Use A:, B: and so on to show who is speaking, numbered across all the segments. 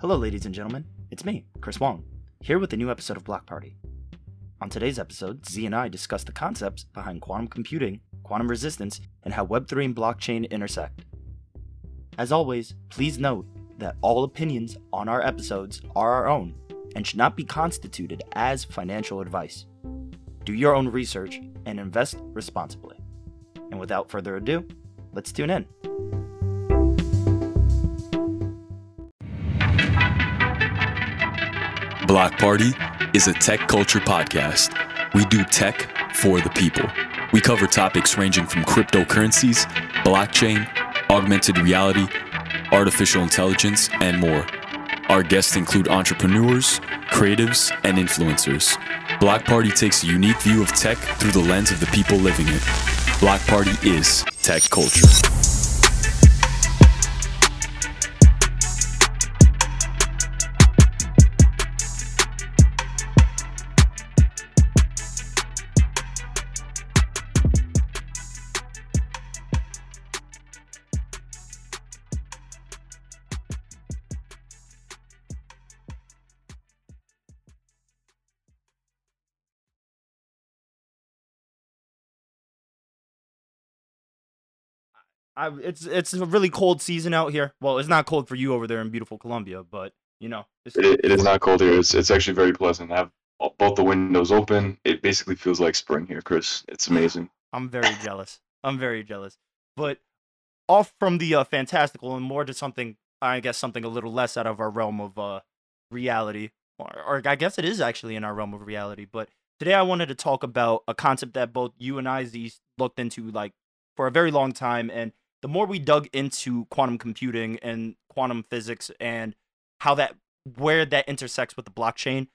A: Hello, ladies and gentlemen. It's me, Chris Wong, here with a new episode of Block Party. On today's episode, Z and I discuss the concepts behind quantum computing, quantum resistance, and how Web3 and blockchain intersect. As always, please note that all opinions on our episodes are our own and should not be constituted as financial advice. Do your own research and invest responsibly. And without further ado, let's tune in.
B: Block Party is a tech culture podcast. We do tech for the people. We cover topics ranging from cryptocurrencies, blockchain, augmented reality, artificial intelligence, and more. Our guests include entrepreneurs, creatives, and influencers. Block Party takes a unique view of tech through the lens of the people living it. Block Party is tech culture.
A: I, it's it's a really cold season out here. Well, it's not cold for you over there in beautiful Colombia, but you know, it's,
C: It, it is not cold here. It's it's actually very pleasant. I have both the windows open. It basically feels like spring here, Chris. It's amazing.
A: I'm very jealous. I'm very jealous. But off from the uh, fantastical and more to something, I guess something a little less out of our realm of uh, reality, or, or I guess it is actually in our realm of reality. But today I wanted to talk about a concept that both you and I, Z, looked into like for a very long time. And the more we dug into quantum computing and quantum physics and how that where that intersects with the blockchain,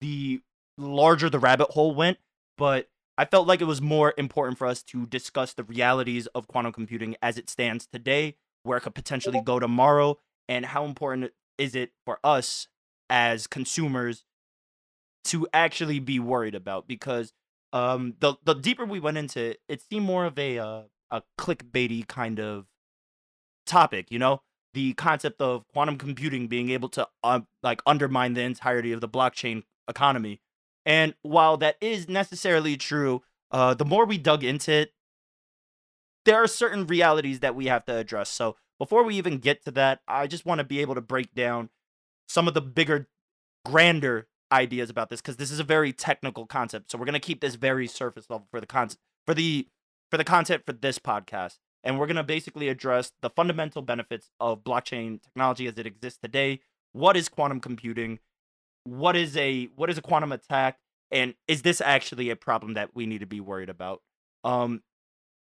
A: the larger the rabbit hole went. But I felt like it was more important for us to discuss the realities of quantum computing as it stands today, where it could potentially go tomorrow, and how important is it for us as consumers to actually be worried about because um the the deeper we went into it, it seemed more of a uh, a clickbaity kind of topic, you know? The concept of quantum computing being able to um, like undermine the entirety of the blockchain economy. And while that is necessarily true, uh, the more we dug into it, there are certain realities that we have to address. So before we even get to that, I just want to be able to break down some of the bigger, grander ideas about this because this is a very technical concept. So we're gonna keep this very surface level for the concept for the for the content for this podcast. And we're gonna basically address the fundamental benefits of blockchain technology as it exists today. What is quantum computing? what is a what is a quantum attack and is this actually a problem that we need to be worried about um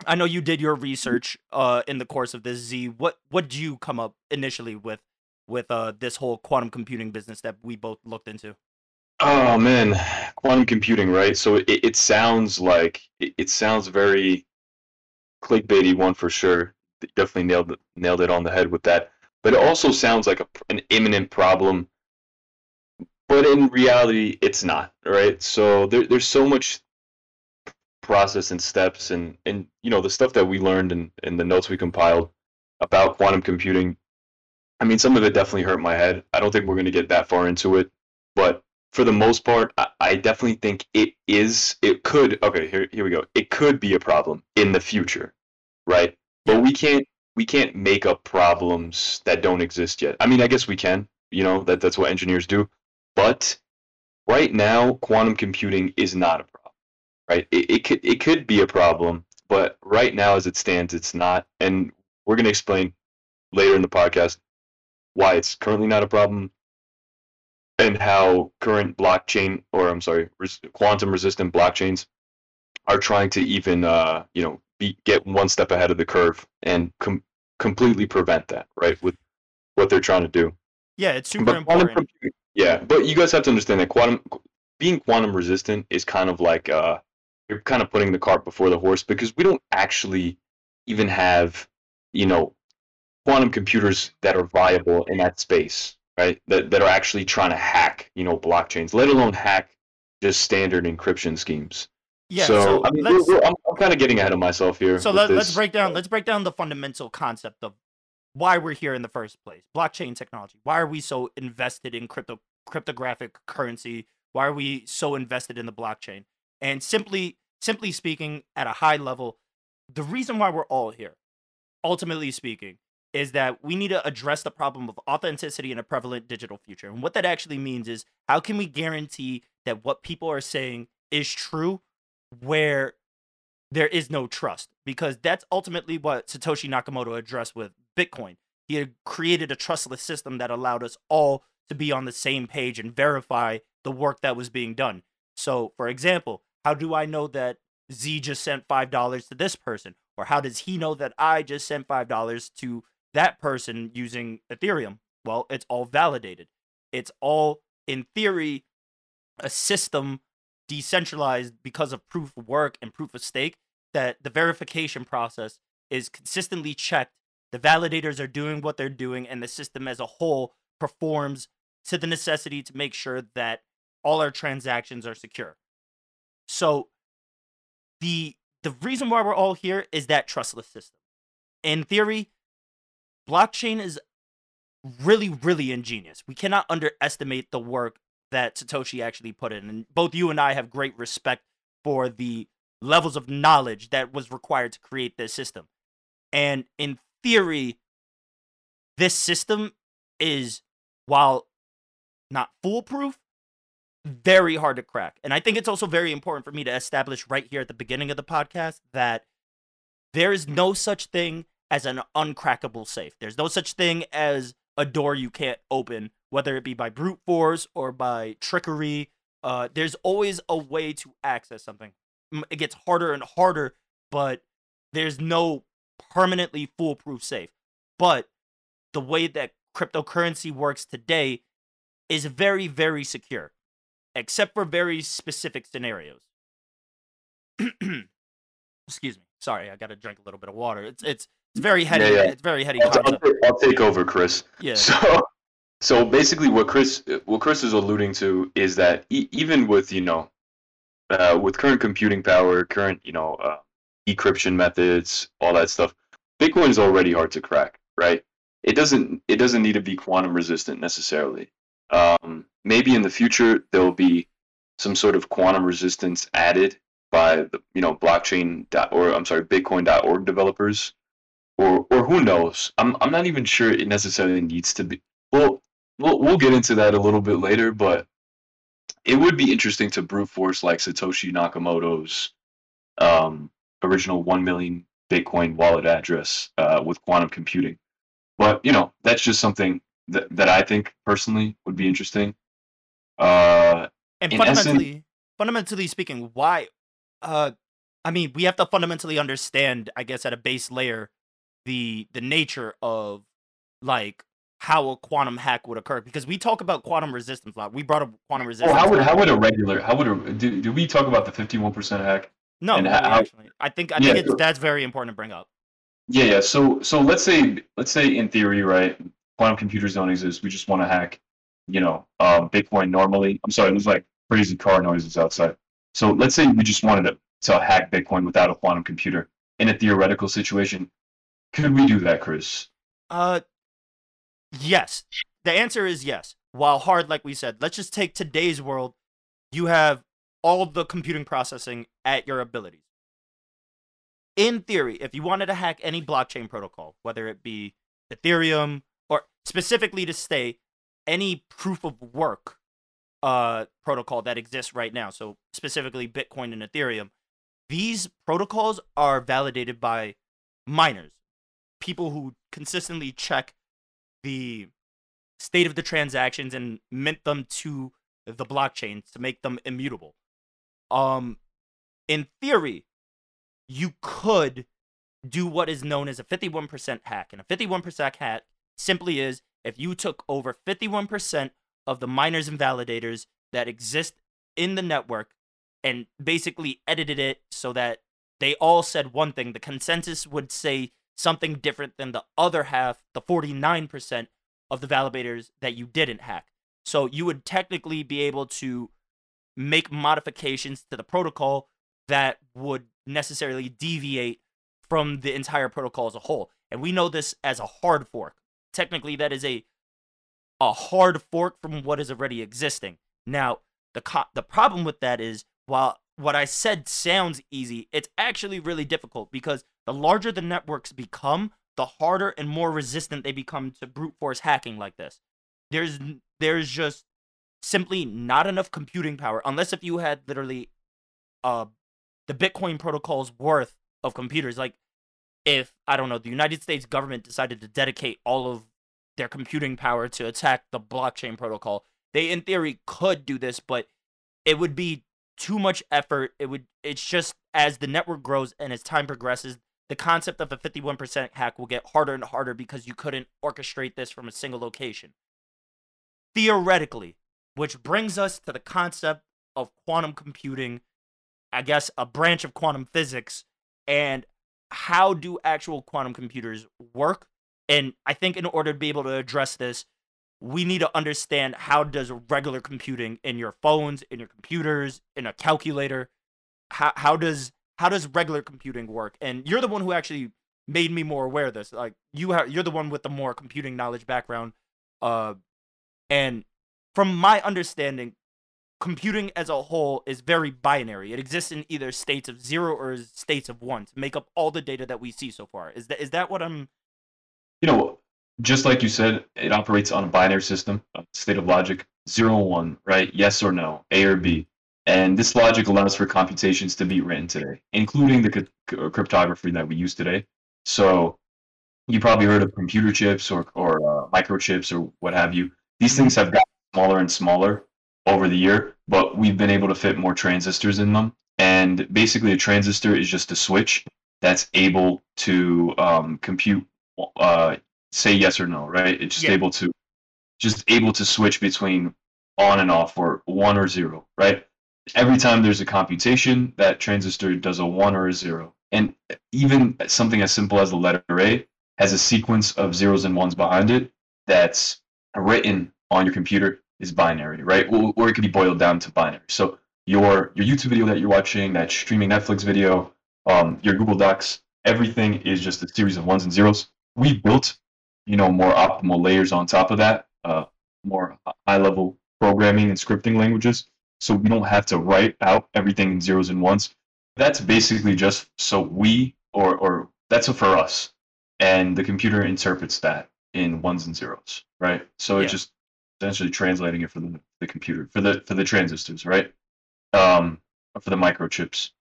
A: i know you did your research uh in the course of this z what what did you come up initially with with uh this whole quantum computing business that we both looked into
C: Oh man, quantum computing, right? So it, it sounds like it sounds very clickbaity, one for sure. Definitely nailed it, nailed it on the head with that. But it also sounds like a, an imminent problem. But in reality, it's not, right? So there, there's so much process and steps and, and you know the stuff that we learned and, and the notes we compiled about quantum computing. I mean, some of it definitely hurt my head. I don't think we're going to get that far into it, but for the most part, I, I definitely think it is. It could. Okay, here here we go. It could be a problem in the future, right? But we can't we can't make up problems that don't exist yet. I mean, I guess we can. You know that that's what engineers do. But right now, quantum computing is not a problem, right? It, it could it could be a problem, but right now, as it stands, it's not. And we're going to explain later in the podcast why it's currently not a problem and how current blockchain or I'm sorry, res- quantum resistant blockchains are trying to even uh, you know be, get one step ahead of the curve and com- completely prevent that, right? With what they're trying to do.
A: yeah it's super
C: But
A: important
C: computing- yeah, but you guys have to understand that quantum being quantum resistant is kind of like uh, you're kind of putting the cart before the horse because we don't actually even have you know quantum computers that are viable in that space, right? That that are actually trying to hack you know blockchains, let alone hack just standard encryption schemes.
A: yeah
C: so,
A: so,
C: I mean, we're, we're, I'm, I'm kind of getting ahead of myself here.
A: so let, let's break down let's break down the fundamental concept of why we're here in the first place. Blockchain technology. Why are we so invested in crypto cryptographic currency? Why are we so invested in the blockchain? And simply simply speaking at a high level, the reason why we're all here, ultimately speaking, is that we need to address the problem of authenticity in a prevalent digital future. And what that actually means is how can we guarantee that what people are saying is true where there is no trust? Because that's ultimately what Satoshi Nakamoto addressed with Bitcoin. He had created a trustless system that allowed us all to be on the same page and verify the work that was being done. So, for example, how do I know that Z just sent $5 to this person? Or how does he know that I just sent $5 to that person using Ethereum? Well, it's all validated. It's all, in theory, a system decentralized because of proof of work and proof of stake that the verification process is consistently checked. The validators are doing what they're doing, and the system as a whole performs to the necessity to make sure that all our transactions are secure. So the the reason why we're all here is that trustless system. In theory, blockchain is really, really ingenious. We cannot underestimate the work that Satoshi actually put in. And both you and I have great respect for the levels of knowledge that was required to create this system. And in theory, this system is, while not foolproof, very hard to crack. And I think it's also very important for me to establish right here at the beginning of the podcast that there is no such thing as an uncrackable safe. There's no such thing as a door you can't open, whether it be by brute force or by trickery. Uh, there's always a way to access something. It gets harder and harder, but there's no permanently foolproof safe. But the way that cryptocurrency works today is very, very secure except for very specific scenarios. Excuse me. Sorry, I got to drink a little bit of water. It's it's it's very heady. Yeah, yeah. It's very heady.
C: I'll, I'll, I'll, take over, Chris.
A: Yeah.
C: So, so basically, what Chris what Chris is alluding to is that e- even with you know, uh, with current computing power, current you know, uh, decryption methods, all that stuff, Bitcoin is already hard to crack, right? It doesn't it doesn't need to be quantum resistant necessarily. Um, maybe in the future there will be some sort of quantum resistance added by the you know blockchain dot, or I'm sorry Bitcoin.org developers, or or who knows? I'm I'm not even sure it necessarily needs to be. Well, we'll we'll get into that a little bit later, but it would be interesting to brute force like Satoshi Nakamoto's um, original one million Bitcoin wallet address uh, with quantum computing. But you know that's just something that that I think personally would be interesting. Uh,
A: and fundamentally, essence, fundamentally speaking, why? Uh, I mean, we have to fundamentally understand, I guess, at a base layer, the the nature of like how a quantum hack would occur because we talk about quantum resistance a lot. We brought up quantum resistance.
C: Well, how would how would a regular how would a do, do we talk about the fifty one percent hack?
A: No, how, actually, I think I yeah, think it's, that's very important to bring up.
C: Yeah, yeah. So so let's say let's say in theory, right? quantum computers don't exist. We just want to hack, you know, um, Bitcoin normally. I'm sorry, there's like crazy car noises outside. So let's say we just wanted to, to hack Bitcoin without a quantum computer. In a theoretical situation, could we do that, Chris?
A: Uh, yes. The answer is yes. While hard, like we said, let's just take today's world. You have all the computing processing at your abilities. In theory, if you wanted to hack any blockchain protocol, whether it be Ethereum, or specifically to stay any proof of work uh, protocol that exists right now. So specifically Bitcoin and Ethereum. These protocols are validated by miners, people who consistently check the state of the transactions and mint them to the blockchain to make them immutable. Um, in theory, you could do what is known as a 51% hack. And a 51% hack simply is if you took over 51% of the miners and validators that exist in the network and basically edited it so that they all said one thing, the consensus would say something different than the other half, the 49% of the validators that you didn't hack. So you would technically be able to make modifications to the protocol that would necessarily deviate from the entire protocol as a whole. And we know this as a hard fork. Technically, that is a a hard fork from what is already existing. Now, the co- the problem with that is while what I said sounds easy, it's actually really difficult because the larger the networks become, the harder and more resistant they become to brute force hacking like this. There's there's just simply not enough computing power unless if you had literally uh the Bitcoin protocol's worth of computers. Like if I don't know, the United States government decided to dedicate all of their computing power to attack the blockchain protocol, they in theory could do this, but it would be too much effort. It would it's just as the network grows and as time progresses, the concept of a 51% hack will get harder and harder because you couldn't orchestrate this from a single location. Theoretically, which brings us to the concept of quantum computing, I guess a branch of quantum physics, and how do actual quantum computers work? And I think in order to be able to address this, we need to understand how does regular computing in your phones, in your computers, in a calculator, how how does how does regular computing work? And you're the one who actually made me more aware of this. Like you have you're the one with the more computing knowledge background. Uh and from my understanding, computing as a whole is very binary. It exists in either states of zero or states of one to make up all the data that we see so far. Is that is that what I'm
C: You know, just like you said, it operates on a binary system, a state of logic, zero and one, right? Yes or no, A or B. And this logic allows for computations to be written today, including the cryptography that we use today. So you probably heard of computer chips or, or uh, microchips or what have you. These things have gotten smaller and smaller over the year, but we've been able to fit more transistors in them. And basically, a transistor is just a switch that's able to um, compute, uh, say yes or no, right? It's just
A: Yeah.
C: able to, just able to switch between on and off or one or zero, right? Every time there's a computation, that transistor does a one or a zero. And even something as simple as the letter A has a sequence of zeros and ones behind it that's written on your computer is binary, right? Or, or it can be boiled down to binary. So your your YouTube video that you're watching, that streaming Netflix video, um, your Google Docs, everything is just a series of ones and zeros. We built, you know, more optimal layers on top of that, uh, more high level programming and scripting languages, so we don't have to write out everything in zeros and ones. That's basically just so we or or that's for us, and the computer interprets that in ones and zeros, right? So
A: Yeah.
C: it's just essentially translating it for the, the computer for the for the transistors, right? Um, for the microchips,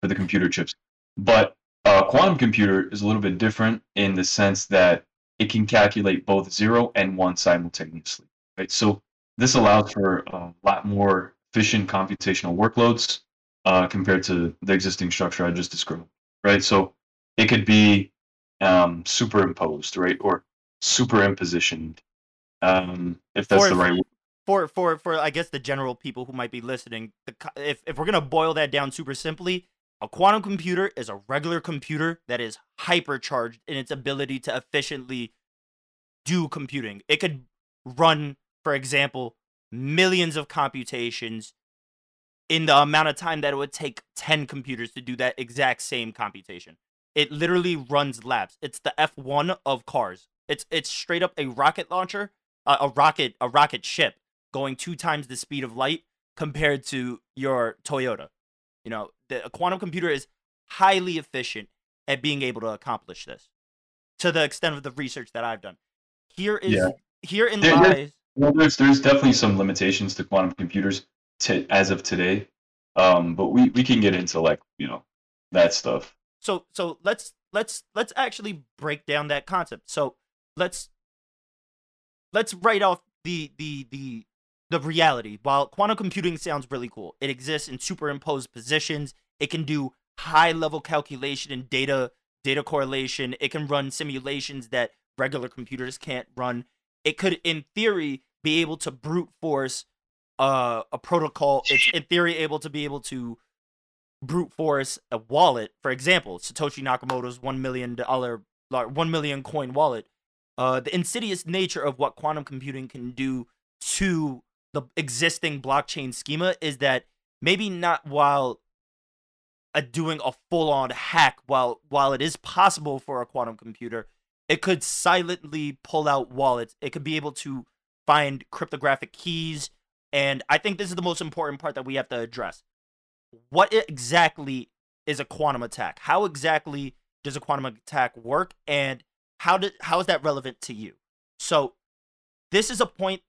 C: for the computer chips. But a quantum computer is a little bit different in the sense that it can calculate both zero and one simultaneously, right? So this allows for a lot more efficient computational workloads uh, compared to the existing structure I just described, right? So it could be um, superimposed, right, or superimpositioned, um, if that's
A: For-
C: the right word.
A: for for for I guess the general people who might be listening, the, if if we're gonna boil that down super simply, a quantum computer is a regular computer that is hypercharged in its ability to efficiently do computing. It could run, for example, millions of computations in the amount of time that it would take 10 computers to do that exact same computation. It literally runs laps. It's the F1 of cars. It's it's straight up a rocket launcher, a, a rocket a rocket ship going two times the speed of light compared to your Toyota. You know, the, a quantum computer is highly efficient at being able to accomplish this to the extent of the research that I've done. Here is
C: Yeah.
A: herein
C: There- there-
A: lies
C: Well, there's there's definitely some limitations to quantum computers to, as of today, um, but we, we can get into like you know that stuff.
A: so so let's let's let's actually break down that concept. So let's let's write off the the the the reality. While quantum computing sounds really cool it exists in superimposed positions. It can do high level calculation and data data correlation. It can run simulations that regular computers can't run it could in theory be able to brute force uh, a protocol it's in theory able to be able to brute force a wallet. For example, Satoshi Nakamoto's one million dollar, one million coin wallet. Uh, the insidious nature of what quantum computing can do to the existing blockchain schema is that maybe not while a doing a full-on hack while while it is possible for a quantum computer it could silently pull out wallets. It could be able to find cryptographic keys and i think this is the most important part that we have to address. What exactly is a quantum attack? How exactly does a quantum attack work and how did how is that relevant to you? So this is a point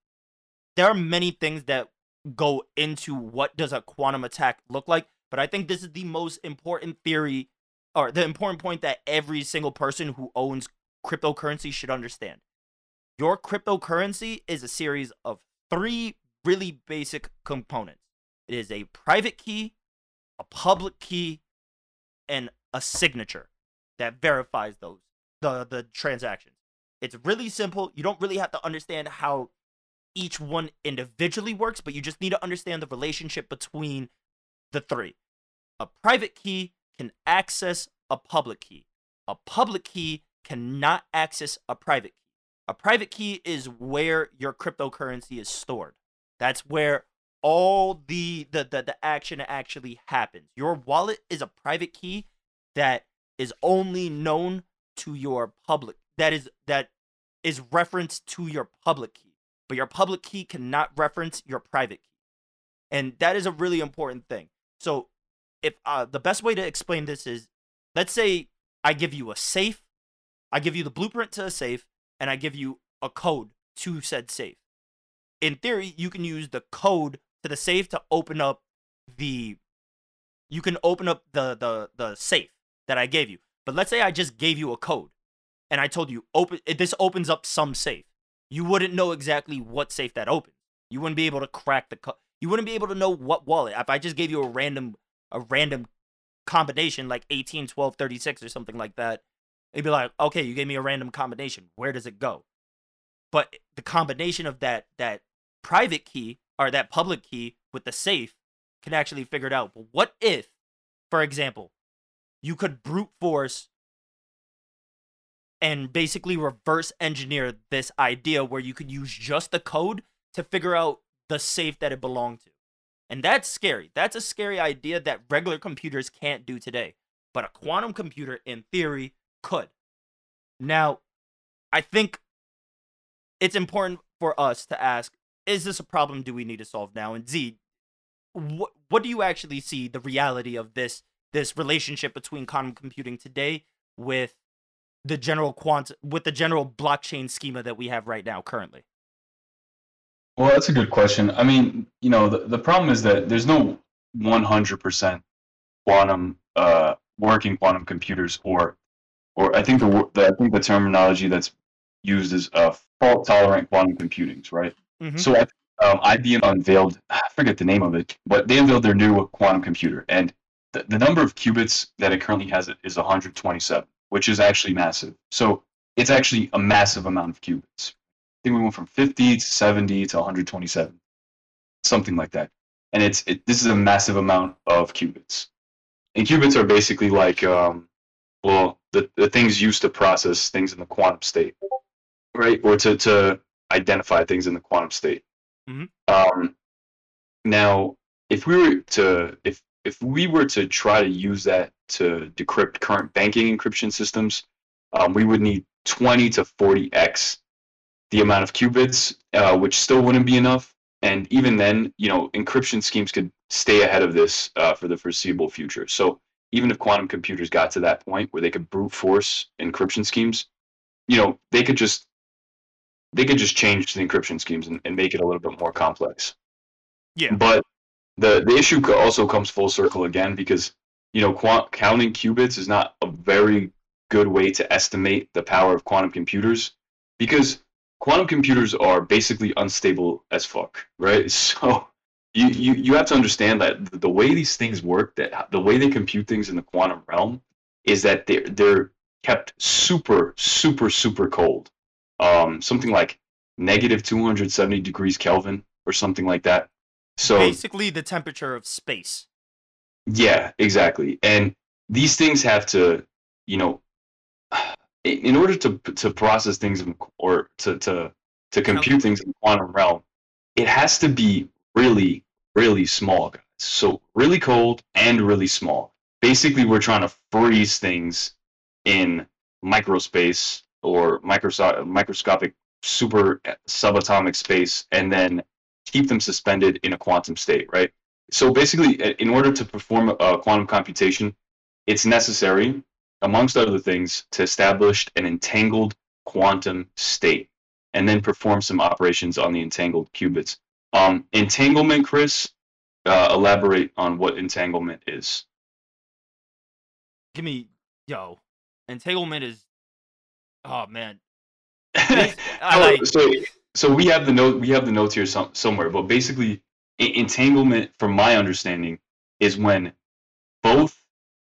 A: there are many things that go into what does a quantum attack look like but i think this is the most important theory or the important point that every single person who owns cryptocurrency should understand your cryptocurrency is a series of three really basic components it is a private key a public key and a signature that verifies those the the transactions it's really simple you don't really have to understand how each one individually works, but you just need to understand the relationship between the three. A private key can access a public key. A public key cannot access a private key. A private key is where your cryptocurrency is stored. That's where all the the, the, the action actually happens. Your wallet is a private key that is only known to your public that is that is referenced to your public key but your public key cannot reference your private key. And that is a really important thing. So, if uh, the best way to explain this is let's say I give you a safe, I give you the blueprint to a safe, and I give you a code to said safe. In theory, you can use the code to the safe to open up the you can open up the the the safe that I gave you. But let's say I just gave you a code and I told you open this opens up some safe you wouldn't know exactly what safe that opens. You wouldn't be able to crack the co- you wouldn't be able to know what wallet. If I just gave you a random a random combination like 18 12 36 or something like that, it'd be like, "Okay, you gave me a random combination. Where does it go?" But the combination of that that private key or that public key with the safe can actually figure it out. But what if, for example, you could brute force and basically reverse engineer this idea where you could use just the code to figure out the safe that it belonged to. And that's scary. That's a scary idea that regular computers can't do today. But a quantum computer, in theory, could. Now, I think it's important for us to ask is this a problem do we need to solve now? And Z, what, what do you actually see the reality of this this relationship between quantum computing today with the general quant with the general blockchain schema that we have right now currently?
C: Well, that's a good question. I mean, you know, the, the problem is that there's no 100% quantum uh, working quantum computers, or or I think the, the I think the terminology that's used is uh, fault tolerant quantum computing, right? Mm-hmm. So um, IBM unveiled I forget the name of it, but they unveiled their new quantum computer, and the, the number of qubits that it currently has is 127 which is actually massive. So it's actually a massive amount of qubits. I think we went from 50 to 70 to 127, something like that. And it's it, this is a massive amount of qubits. And qubits are basically like, um, well, the, the things used to process things in the quantum state, right? Or to, to identify things in the quantum state. Mm-hmm. Um, now, if we were to, if if we were to try to use that to decrypt current banking encryption systems, um, we would need 20 to 40x the amount of qubits, uh, which still wouldn't be enough. And even then, you know, encryption schemes could stay ahead of this uh, for the foreseeable future. So even if quantum computers got to that point where they could brute force encryption schemes, you know, they could just they could just change the encryption schemes and, and make it a little bit more complex.
A: Yeah.
C: But the the issue also comes full circle again because you know quant- counting qubits is not a very good way to estimate the power of quantum computers because quantum computers are basically unstable as fuck, right? So you, you, you have to understand that the way these things work, that the way they compute things in the quantum realm, is that they're they're kept super super super cold, um, something like negative 270 degrees Kelvin or something like that. So
A: basically, the temperature of space.
C: Yeah, exactly. And these things have to, you know, in order to to process things or to to to compute things in the quantum realm, it has to be really really small, guys. So really cold and really small. basically we're trying to freeze things in microspace or microso- microscopic super subatomic space and then keep them suspended in a quantum state, right? So basically, in order to perform a quantum computation, it's necessary, amongst other things, to establish an entangled quantum state and then perform some operations on the entangled qubits. Um, entanglement, Chris, uh, elaborate on what entanglement is.
A: Give me, yo, entanglement is, oh man.
C: I
A: I like,
C: so, so we have the note. We have the notes here some, somewhere, but basically, entanglement, from my understanding, is when both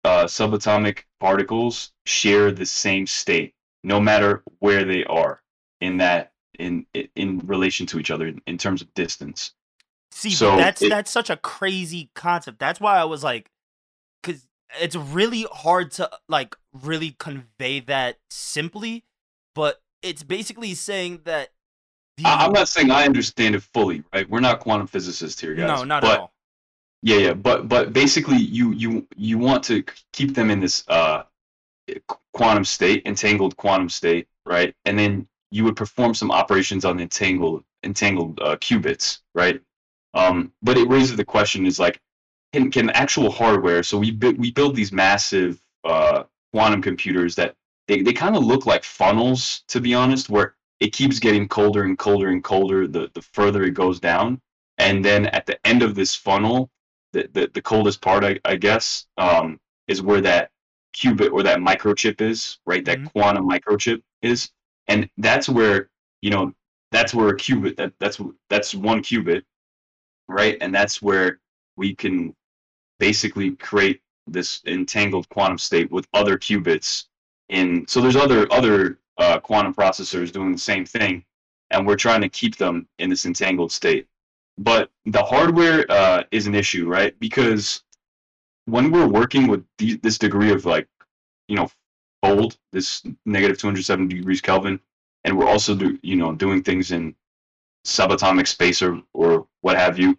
C: uh, subatomic particles share the same state, no matter where they are in that in in- relation to each other in, terms of distance.
A: See,
C: So
A: that's
C: it-
A: that's such a crazy concept. That's why I was like, because it's really hard to like really convey that simply. But it's basically saying that. The,
C: I'm not saying I understand it fully, right? We're not quantum physicists here, guys.
A: no, not
C: but,
A: at all.
C: Yeah, yeah, but but basically, you you you want to keep them in this uh quantum state, entangled quantum state, right? And then you would perform some operations on entangled entangled uh, qubits, right? Um, but it raises the question: is like, can can actual hardware? So we bu- we build these massive uh, quantum computers that they, they kind of look like funnels, to be honest, where it keeps getting colder and colder and colder the the further it goes down, and then at the end of this funnel the, the, the coldest part, I, I guess, um, is where that qubit or that microchip is, right? That
A: Mhm.
C: quantum microchip is, and that's where you know that's where a qubit that that's that's one qubit, right? And that's where we can basically create this entangled quantum state with other qubits in. So there's other other uh, quantum processors doing the same thing, and we're trying to keep them in this entangled state but the hardware uh, is an issue, right? Because when we're working with this degree of like, you know, fold, this negative 270 degrees Kelvin, and we're also do, you know doing things in subatomic space or or what have you.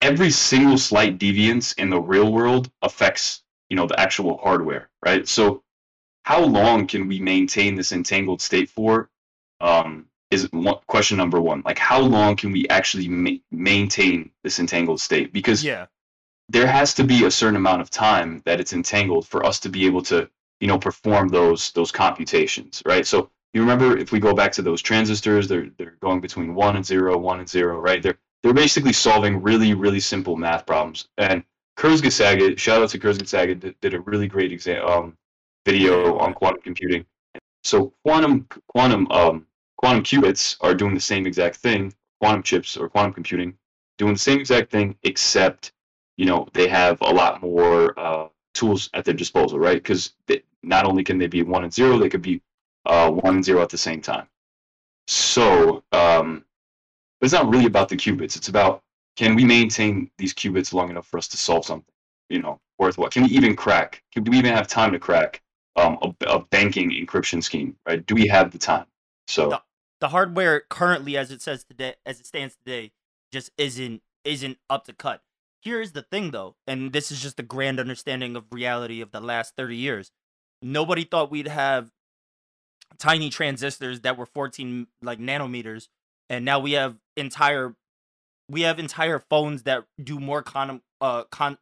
C: Every single slight deviance in the real world affects you know the actual hardware, right? So, how long can we maintain this entangled state for? Um, is one, question number one. Like, how long can we actually ma- maintain this entangled state? Because
A: Yeah,
C: there has to be a certain amount of time that it's entangled for us to be able to, you know, perform those those computations, right? So you remember if we go back to those transistors, they're they're going between one and zero, one and zero, right? They're they're basically solving really really simple math problems. And Kurzgesagt, shout out to Kurzgesagt, did, did a really great exam um, video on quantum computing. So quantum quantum um, quantum qubits are doing the same exact thing. Quantum chips or quantum computing doing the same exact thing, except you know they have a lot more uh, tools at their disposal, right? Because not only can they be one and zero, they could be uh, one and zero at the same time. So um, it's not really about the qubits. It's about can we maintain these qubits long enough for us to solve something, you know, worthwhile? Can we even crack? Can, do we even have time to crack um, a, a banking encryption scheme? Right? Do we have the time? So
A: No. the hardware currently, as it says today, as it stands today, just isn't isn't up to cut. Here's the thing, though, and this is just a grand understanding of reality of the last thirty years. Nobody thought we'd have tiny transistors that were 14 like nanometers, and now we have entire we have entire phones that do more con uh con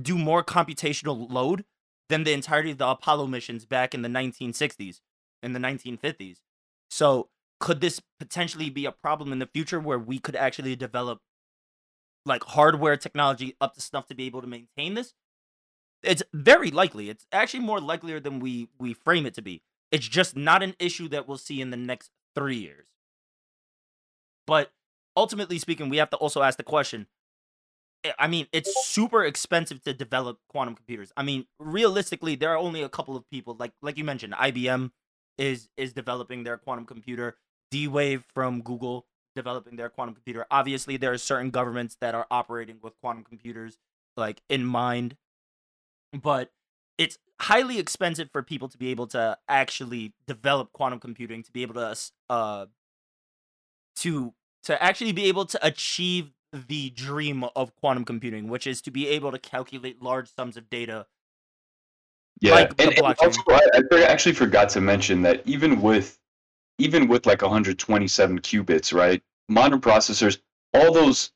A: do more computational load than the entirety of the Apollo missions back in the 1960s in the 1950s. So, could this potentially be a problem in the future where we could actually develop like hardware technology up to snuff to be able to maintain this? It's very likely. It's actually more likelier than we we frame it to be. It's just not an issue that we'll see in the next 3 years. But ultimately speaking, we have to also ask the question I- I mean, it's super expensive to develop quantum computers. I mean, realistically, there are only a couple of people like like you mentioned, IBM is is developing their quantum computer. D-Wave from Google developing their quantum computer. Obviously, there are certain governments that are operating with quantum computers like in mind, but it's highly expensive for people to be able to actually develop quantum computing to be able to uh to to actually be able to achieve the dream of quantum computing, which is to be able to calculate large sums of data.
C: Yeah,
A: Like
C: and, and also I, I actually forgot to mention that even with even with like 127 qubits, right? Modern processors, all those,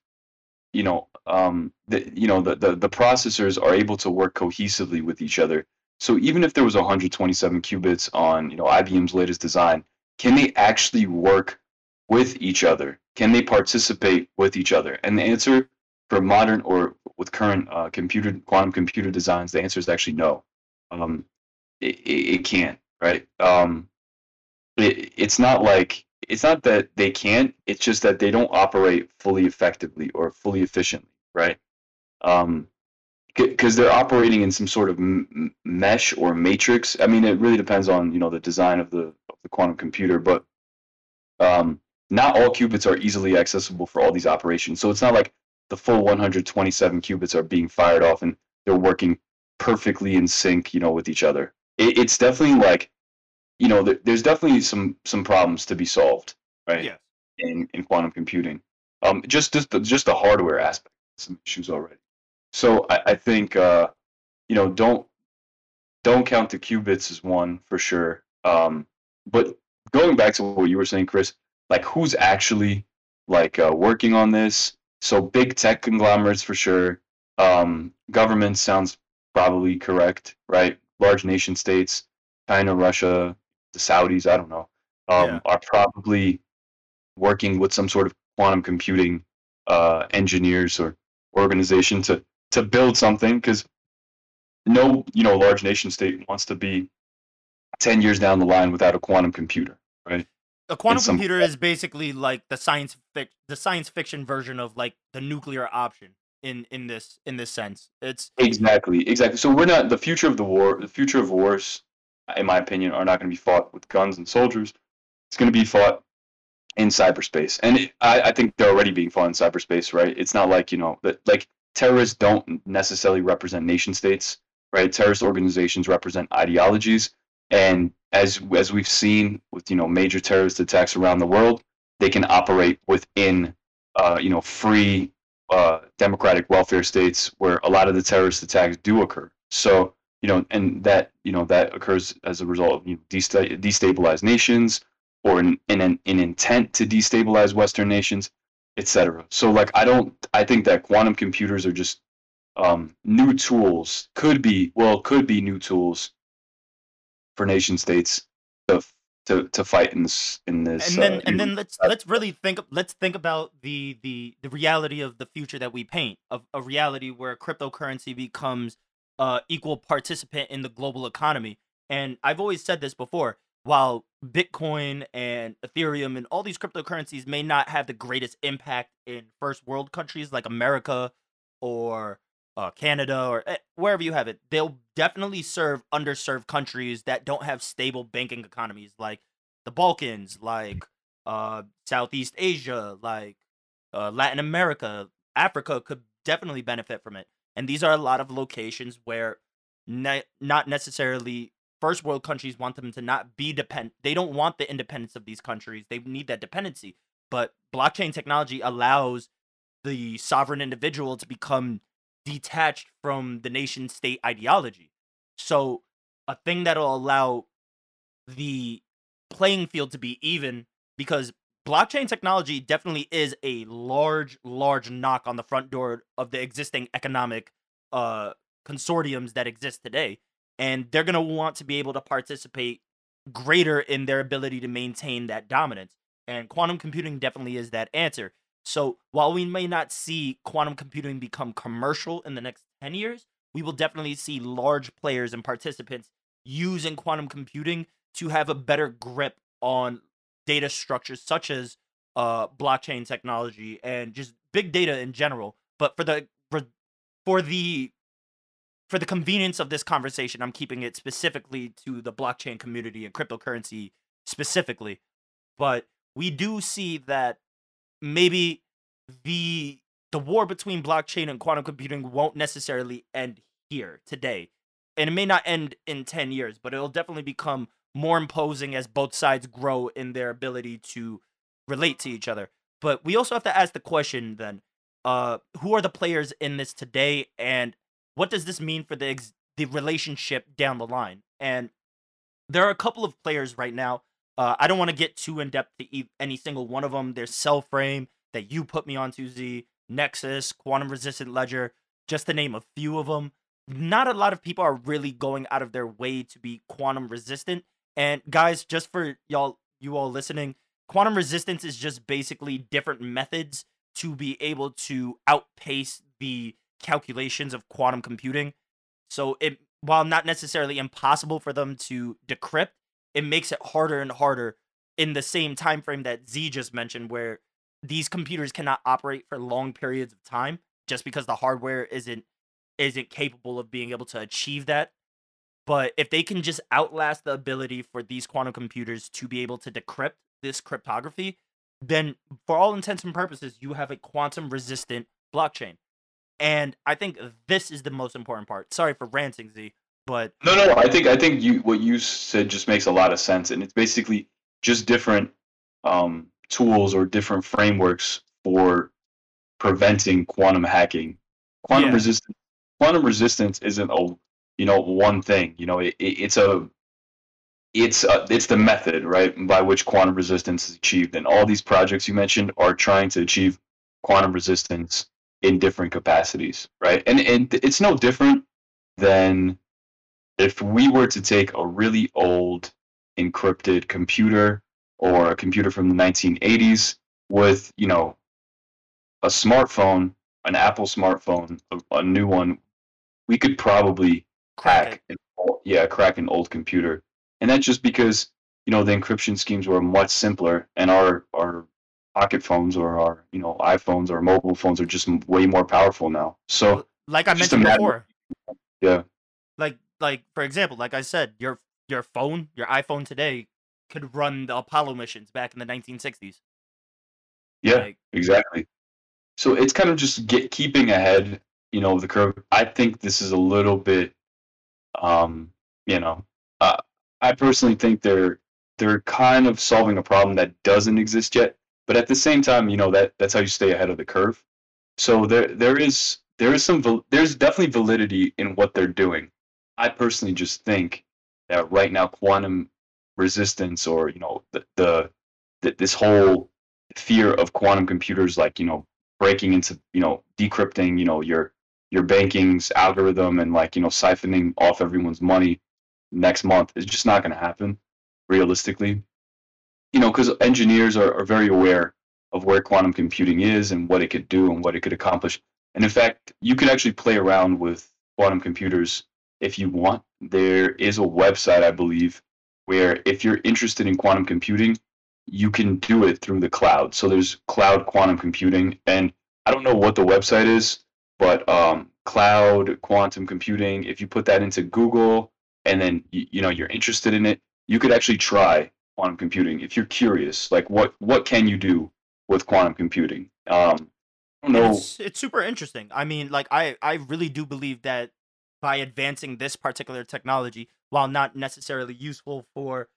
C: you know, um, the you know the, the the processors are able to work cohesively with each other. So even if there was 127 qubits on you know IBM's latest design, can they actually work with each other? Can they participate with each other? And the answer for modern or with current uh, computer quantum computer designs, the answer is actually no um, it, it, it can't, right? Um, it, it's not like it's not that they can't. It's just that they don't operate fully effectively or fully efficiently, right? Um, because they're operating in some sort of m- mesh or matrix. I mean, it really depends on you know the design of the of the quantum computer, but um, not all qubits are easily accessible for all these operations. So it's not like the full 127 qubits are being fired off and they're working perfectly in sync, you know, with each other. It, it's definitely like, you know, there, there's definitely some some problems to be solved, right?
A: Yes.
C: In in quantum computing, um, just just the, just the hardware aspect, some issues already. So I, I think, uh, you know, don't don't count the qubits as one for sure. Um, but going back to what you were saying, Chris, like who's actually like uh, working on this? So big tech conglomerates for sure. Um, government sounds probably correct, right? Large nation states, China, Russia, the Saudis, I don't know, um,
A: Yeah.
C: are probably working with some sort of quantum computing uh, engineers or organization to to build something because no, you know, large nation state wants to be ten years down the line without a quantum computer, right?
A: A quantum
C: some-
A: computer is basically like the science fic- the science fiction version of like the nuclear option in in this in this sense. It's
C: Exactly, exactly. So we're not the future of the war. The future of wars, in my opinion, are not going to be fought with guns and soldiers. It's going to be fought in cyberspace, and it, I, I think they're already being fought in cyberspace. Right? It's not like you know that like terrorists don't necessarily represent nation states. Right? Terrorist organizations represent ideologies, and as as we've seen with you know major terrorist attacks around the world, they can operate within uh, you know free uh, democratic welfare states where a lot of the terrorist attacks do occur. So you know, and that you know that occurs as a result of you know, destabilized nations or in, in an, an intent to destabilize Western nations, etc. So like I don't, I think that quantum computers are just um, new tools. Could be well, could be new tools for nation states to to, to fight in this in this.
A: and then
C: uh,
A: and then let's let's really think let's think about the the the reality of the future that we paint of a reality where cryptocurrency becomes uh equal participant in the global economy and i've always said this before while bitcoin and ethereum and all these cryptocurrencies may not have the greatest impact in first world countries like america or uh, Canada or eh, wherever you have it, they'll definitely serve underserved countries that don't have stable banking economies, like the Balkans, like uh, Southeast Asia, like uh, Latin America, Africa could definitely benefit from it. And these are a lot of locations where ne- not necessarily first world countries want them to not be depend. They don't want the independence of these countries. They need that dependency. But blockchain technology allows the sovereign individual to become detached from the nation state ideology. So, a thing that'll allow the playing field to be even because blockchain technology definitely is a large, large knock on the front door of the existing economic uh, consortiums that exist today. And they're going to want to be able to participate greater in their ability to maintain that dominance. And quantum computing definitely is that answer. So while we may not see quantum computing become commercial in the next 10 years, we will definitely see large players and participants using quantum computing to have a better grip on data structures such as uh, blockchain technology and just big data in general. But for the for, for the for the convenience of this conversation, I'm keeping it specifically to the blockchain community and cryptocurrency specifically. But we do see that maybe the the war between blockchain and quantum computing won't necessarily end here today. And it may not end in 10 years, but it'll definitely become more imposing as both sides grow in their ability to relate to each other. But we also have to ask the question then uh, who are the players in this today, and what does this mean for the ex- the relationship down the line? And there are a couple of players right now. Uh, I don't want to get too in depth to e- any single one of them. There's Cellframe that you put me onto, Z, Nexus, Quantum Resistant Ledger, just to name a few of them. Not a lot of people are really going out of their way to be quantum resistant. And guys, just for y'all, you all listening, quantum resistance is just basically different methods to be able to outpace the calculations of quantum computing. So it while not necessarily impossible for them to decrypt, it makes it harder and harder in the same time frame that Z just mentioned where these computers cannot operate for long periods of time just because the hardware isn't isn't capable of being able to achieve that. But if they can just outlast the ability for these quantum computers to be able to decrypt this cryptography, then for all intents and purposes, you have a quantum resistant blockchain. And I think this is the most important part. Sorry for ranting, Z, but
C: No, no, I think I think you what you said just makes a lot of sense, and it's basically just different um, tools or different frameworks for preventing quantum hacking. Quantum
A: Yeah.
C: resistance, quantum resistance isn't a you know one thing. You know, it, it, it's a it's a, it's the method right by which quantum resistance is achieved, and all these projects you mentioned are trying to achieve quantum resistance in different capacities, right? And and it's no different than if we were to take a really old encrypted computer or a computer from the 1980s with you know a smartphone an apple smartphone a, a new one we could probably
A: crack
C: an, ol- yeah crack an old computer and that's just because you know the encryption schemes were much simpler and our our pocket phones or our you know iphones or mobile phones are just way more powerful now so
A: Like I mentioned before.
C: yeah
A: Like like for example, like I said, your your phone, your iPhone today could run the Apollo missions back in the 1960s.
C: yeah
A: Like,
C: Exactly. So it's kind of just get keeping ahead, you know, of the curve. I think this is a little bit, um, you know, uh, I personally think they're they're kind of solving a problem that doesn't exist yet. But at the same time, you know, that that's how you stay ahead of the curve. So there there is there is some there's definitely validity in what they're doing. I personally just think that right now quantum resistance or you know the the, the this whole fear of quantum computers like you know breaking into you know decrypting you know your your banking's algorithm and like you know siphoning off everyone's money next month is just not going to happen realistically. You know because engineers are, are very aware of where quantum computing is and what it could do and what it could accomplish. And in fact you could actually play around with quantum computers if you want. There is a website i believe where if you're interested in quantum computing you can do it through the cloud. So there's cloud quantum computing, and I don't know what the website is, but um, cloud quantum computing. If you put that into Google, and then you, you know you're interested in it, you could actually try quantum computing if you're curious. Like what what can you do with quantum computing? Um, I don't know.
A: it's it's super interesting. I mean, like I I really do believe that by advancing this particular technology, while not necessarily useful for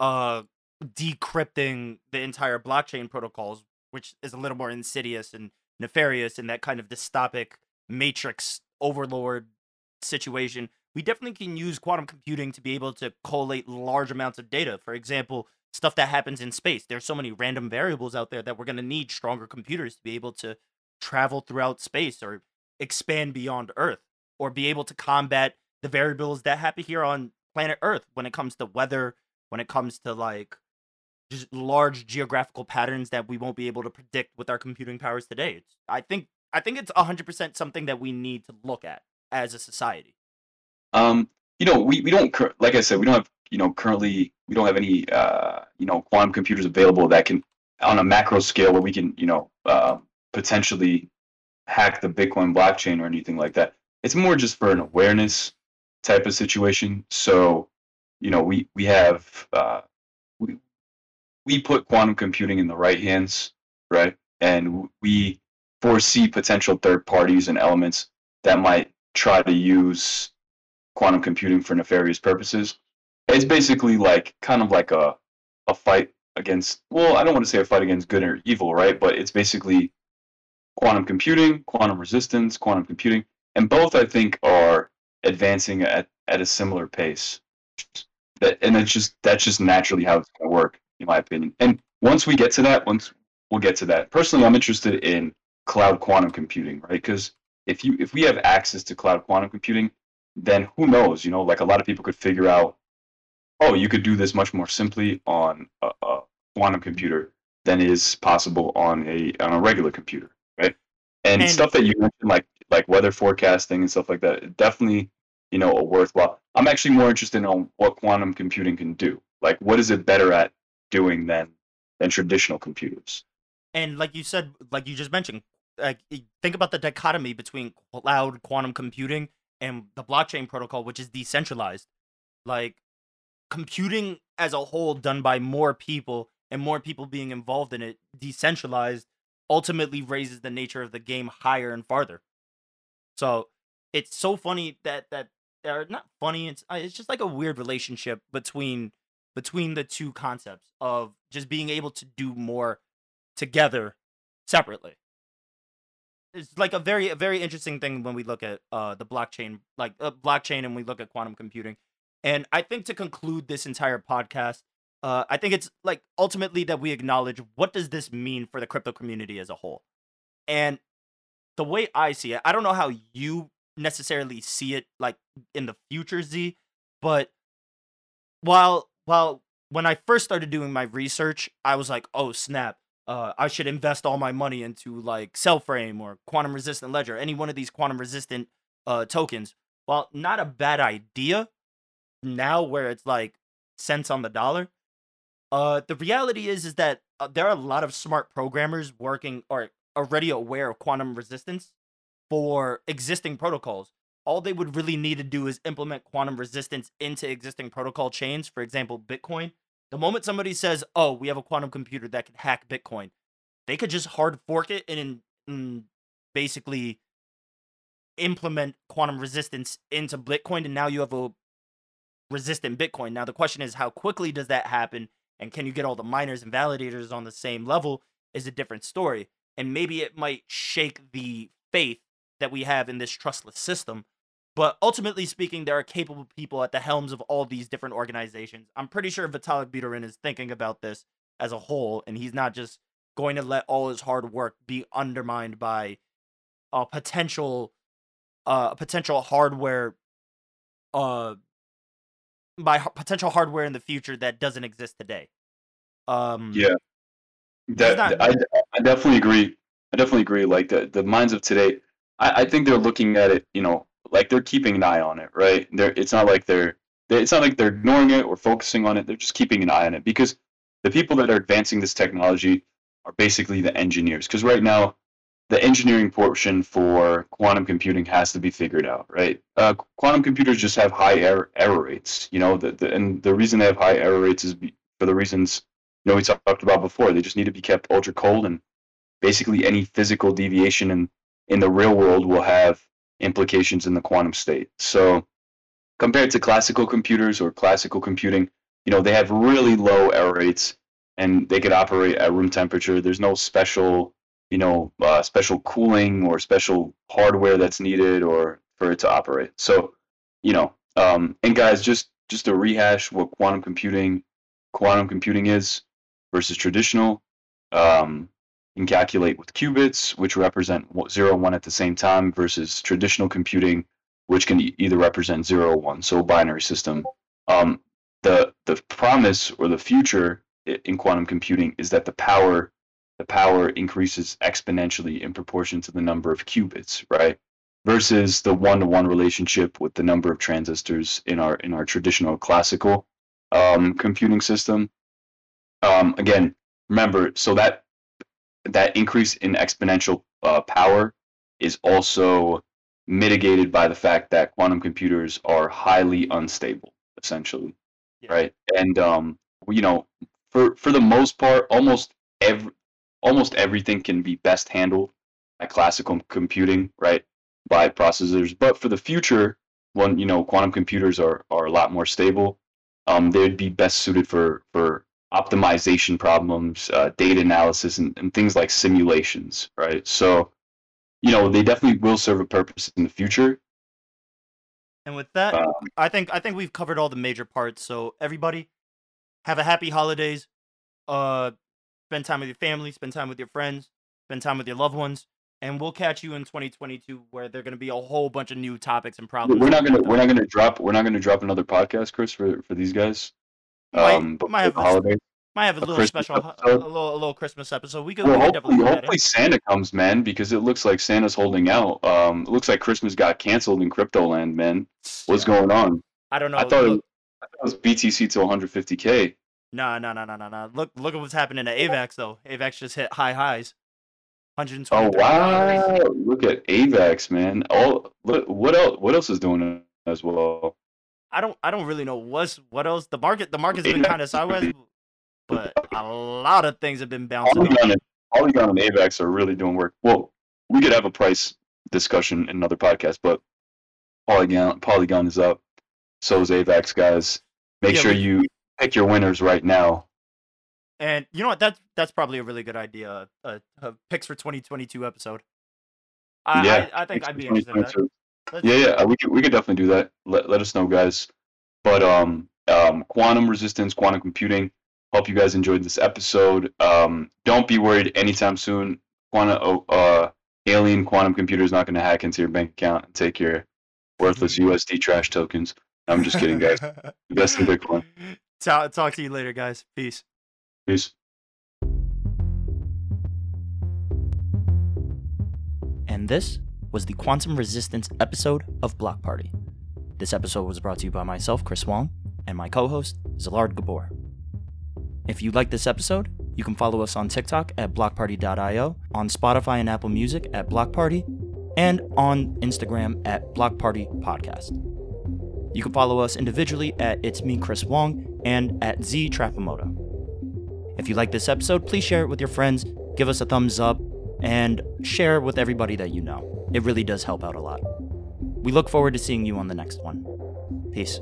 A: uh decrypting the entire blockchain protocols, which is a little more insidious and nefarious in that kind of dystopic matrix overlord situation, we definitely can use quantum computing to be able to collate large amounts of data. For example, stuff that happens in space. There's so many random variables out there that we're going to need stronger computers to be able to travel throughout space or expand beyond Earth or be able to combat the variables that happen here on planet Earth when it comes to weather, when it comes to like just large geographical patterns that we won't be able to predict with our computing powers today. It's, I think I think it's 100% something that we need to look at as a society.
C: Um, you know, we, we don't like I said, we don't have you know currently we don't have any uh, you know quantum computers available that can on a macro scale where we can you know uh, potentially hack the Bitcoin blockchain or anything like that. It's more just for an awareness type of situation. So, you know, we we have uh, we we put quantum computing in the right hands, right? And we foresee potential third parties and elements that might try to use quantum computing for nefarious purposes. It's basically like kind of like a a fight against well, I don't want to say a fight against good or evil, right? But it's basically quantum computing, quantum resistance, quantum computing, and both I think are advancing at, at a similar pace. That and it's just that's just naturally how it's to work, in my opinion. And once we get to that, once we'll get to that. Personally, I'm interested in cloud quantum computing, right? Because if you if we have access to cloud quantum computing, then who knows? You know, like a lot of people could figure out, oh, you could do this much more simply on a, a quantum computer than is possible on a on a regular computer, right? And, and stuff that you mentioned, like like weather forecasting and stuff like that, definitely, you know, a worthwhile. I'm actually more interested in what quantum computing can do. Like, what is it better at doing than than traditional computers?
A: And like you said, like you just mentioned, like think about the dichotomy between cloud quantum computing and the blockchain protocol, which is decentralized. Like computing as a whole done by more people and more people being involved in it, decentralized, ultimately raises the nature of the game higher and farther. So it's so funny that that are not funny. It's uh, it's just like a weird relationship between between the two concepts of just being able to do more together separately. It's like a very a very interesting thing when we look at uh the blockchain like uh, blockchain and we look at quantum computing. And I think to conclude this entire podcast, uh, I think it's like ultimately that we acknowledge what does this mean for the crypto community as a whole. And the way I see it, I don't know how you necessarily see it like in the future, Z, but while while when I first started doing my research, I was like, oh snap, uh, I should invest all my money into like Cellframe or quantum resistant ledger, any one of these quantum resistant uh, tokens. Well, not a bad idea now where it's like cents on the dollar. Uh, the reality is is that uh, there are a lot of smart programmers working or already aware of quantum resistance for existing protocols. All they would really need to do is implement quantum resistance into existing protocol chains. For example, Bitcoin. The moment somebody says, "Oh, we have a quantum computer that can hack Bitcoin," they could just hard fork it and, and basically implement quantum resistance into Bitcoin, and now you have a resistant Bitcoin. Now the question is, how quickly does that happen? and can you get all the miners and validators on the same level is a different story and maybe it might shake the faith that we have in this trustless system but ultimately speaking there are capable people at the helms of all these different organizations i'm pretty sure vitalik buterin is thinking about this as a whole and he's not just going to let all his hard work be undermined by a potential uh potential hardware uh by potential hardware in the future that doesn't exist today. Um,
C: yeah, that not... I, I definitely agree. I definitely agree. Like the the minds of today, I, I think they're looking at it. You know, like they're keeping an eye on it, right? They're it's not like they're it's not like they're ignoring it or focusing on it. They're just keeping an eye on it because the people that are advancing this technology are basically the engineers. Because right now, the engineering portion for quantum computing has to be figured out, right? Uh, quantum computers just have high error, error rates, you know, the, the, and the reason they have high error rates is be, for the reasons you know we talked about before. They just need to be kept ultra cold, and basically any physical deviation in in the real world will have implications in the quantum state. So compared to classical computers or classical computing, you know, they have really low error rates and they could operate at room temperature. There's no special you know, uh, special cooling or special hardware that's needed or for it to operate. So, you know, um, and guys, just just to rehash what quantum computing quantum computing is versus traditional. Um, can calculate with qubits, which represent zero one at the same time, versus traditional computing, which can either represent zero or one, so a binary system. Um, the the promise or the future in quantum computing is that the power the power increases exponentially in proportion to the number of qubits, right? Versus the one-to-one relationship with the number of transistors in our in our traditional classical um, computing system. Um, again, remember, so that that increase in exponential uh, power is also mitigated by the fact that quantum computers are highly unstable, essentially, yeah. right? And um, you know, for for the most part, almost every almost everything can be best handled by classical computing, right? By processors. But for the future, when you know quantum computers are, are a lot more stable, um, they'd be best suited for for optimization problems, uh, data analysis, and, and things like simulations, right? So you know, they definitely will serve a purpose in the future.
A: And with that,
C: Um,
A: I think I think we've covered all the major parts. So everybody, have a happy holidays. Uh, spend time with your family, spend time with your friends, spend time with your loved ones, and we'll catch you in 2022, where there are going to be a whole bunch of new topics and problems.
C: we're not gonna
A: we
C: we're not gonna drop we're not gonna drop another podcast, Chris, for for these guys.
A: Might-
C: Um,
A: might have a-
C: holidays.
A: might have a
C: a
A: little
C: Christmas
A: special, a little, a little Christmas episode. We could,
C: Well,
A: we
C: hopefully,
A: definitely do that.
C: hopefully Santa comes, man, because it looks like Santa's holding out. Um, it looks like Christmas got canceled in crypto land, man. What's
A: Yeah.
C: going on?
A: I don't know.
C: I thought it
A: look,
C: I thought it was BTC to 150k.
A: no, no, no, no, no, no. Look, look at what's happening to AVAX though. AVAX just hit high highs. 120.
C: Oh wow! Look at Avax, man. All what what else? What else is doing as well?
A: I don't I don't really know what's what else. The market the market's been kind of sideways, but a lot of things have been bouncing.
C: Polygon and Polygon and Avax are really doing work. Well, we could have a price discussion in another podcast, but Polygon Polygon is up. So is Avax, guys. Make
A: Yeah,
C: sure
A: we-
C: you pick your winners right now.
A: And you know what? That's that's probably a really good idea. Uh, uh, picks for 2022 episode. I
C: Yeah,
A: I, I think I'd be interested in that.
C: 2022.
A: Let's-
C: Yeah, yeah, we could we could definitely do that. Let let us know, guys. But um, um, quantum resistance, quantum computing. Hope you guys enjoyed this episode. Um, don't be worried anytime soon. Quantum, uh, alien quantum computer is not going to hack into your bank account and take your worthless USD trash tokens. I'm just kidding, guys. Invest in Bitcoin.
A: talk, talk to you later, guys. Peace.
C: Peace.
A: And this was the Quantum Resistance episode of Block Party. This episode was brought to you by myself, Chris Wong, and my co host, Zalard Gabor. If you like this episode, you can follow us on TikTok at blockparty.io, on Spotify and Apple Music at Block Party, and on Instagram at Block Party Podcast. You can follow us individually at It's Me, Chris Wong, and at Z Trapamoto. If you like this episode, please share it with your friends, give us a thumbs up, and share it with everybody that you know. It really does help out a lot. We look forward to seeing you on the next one. Peace.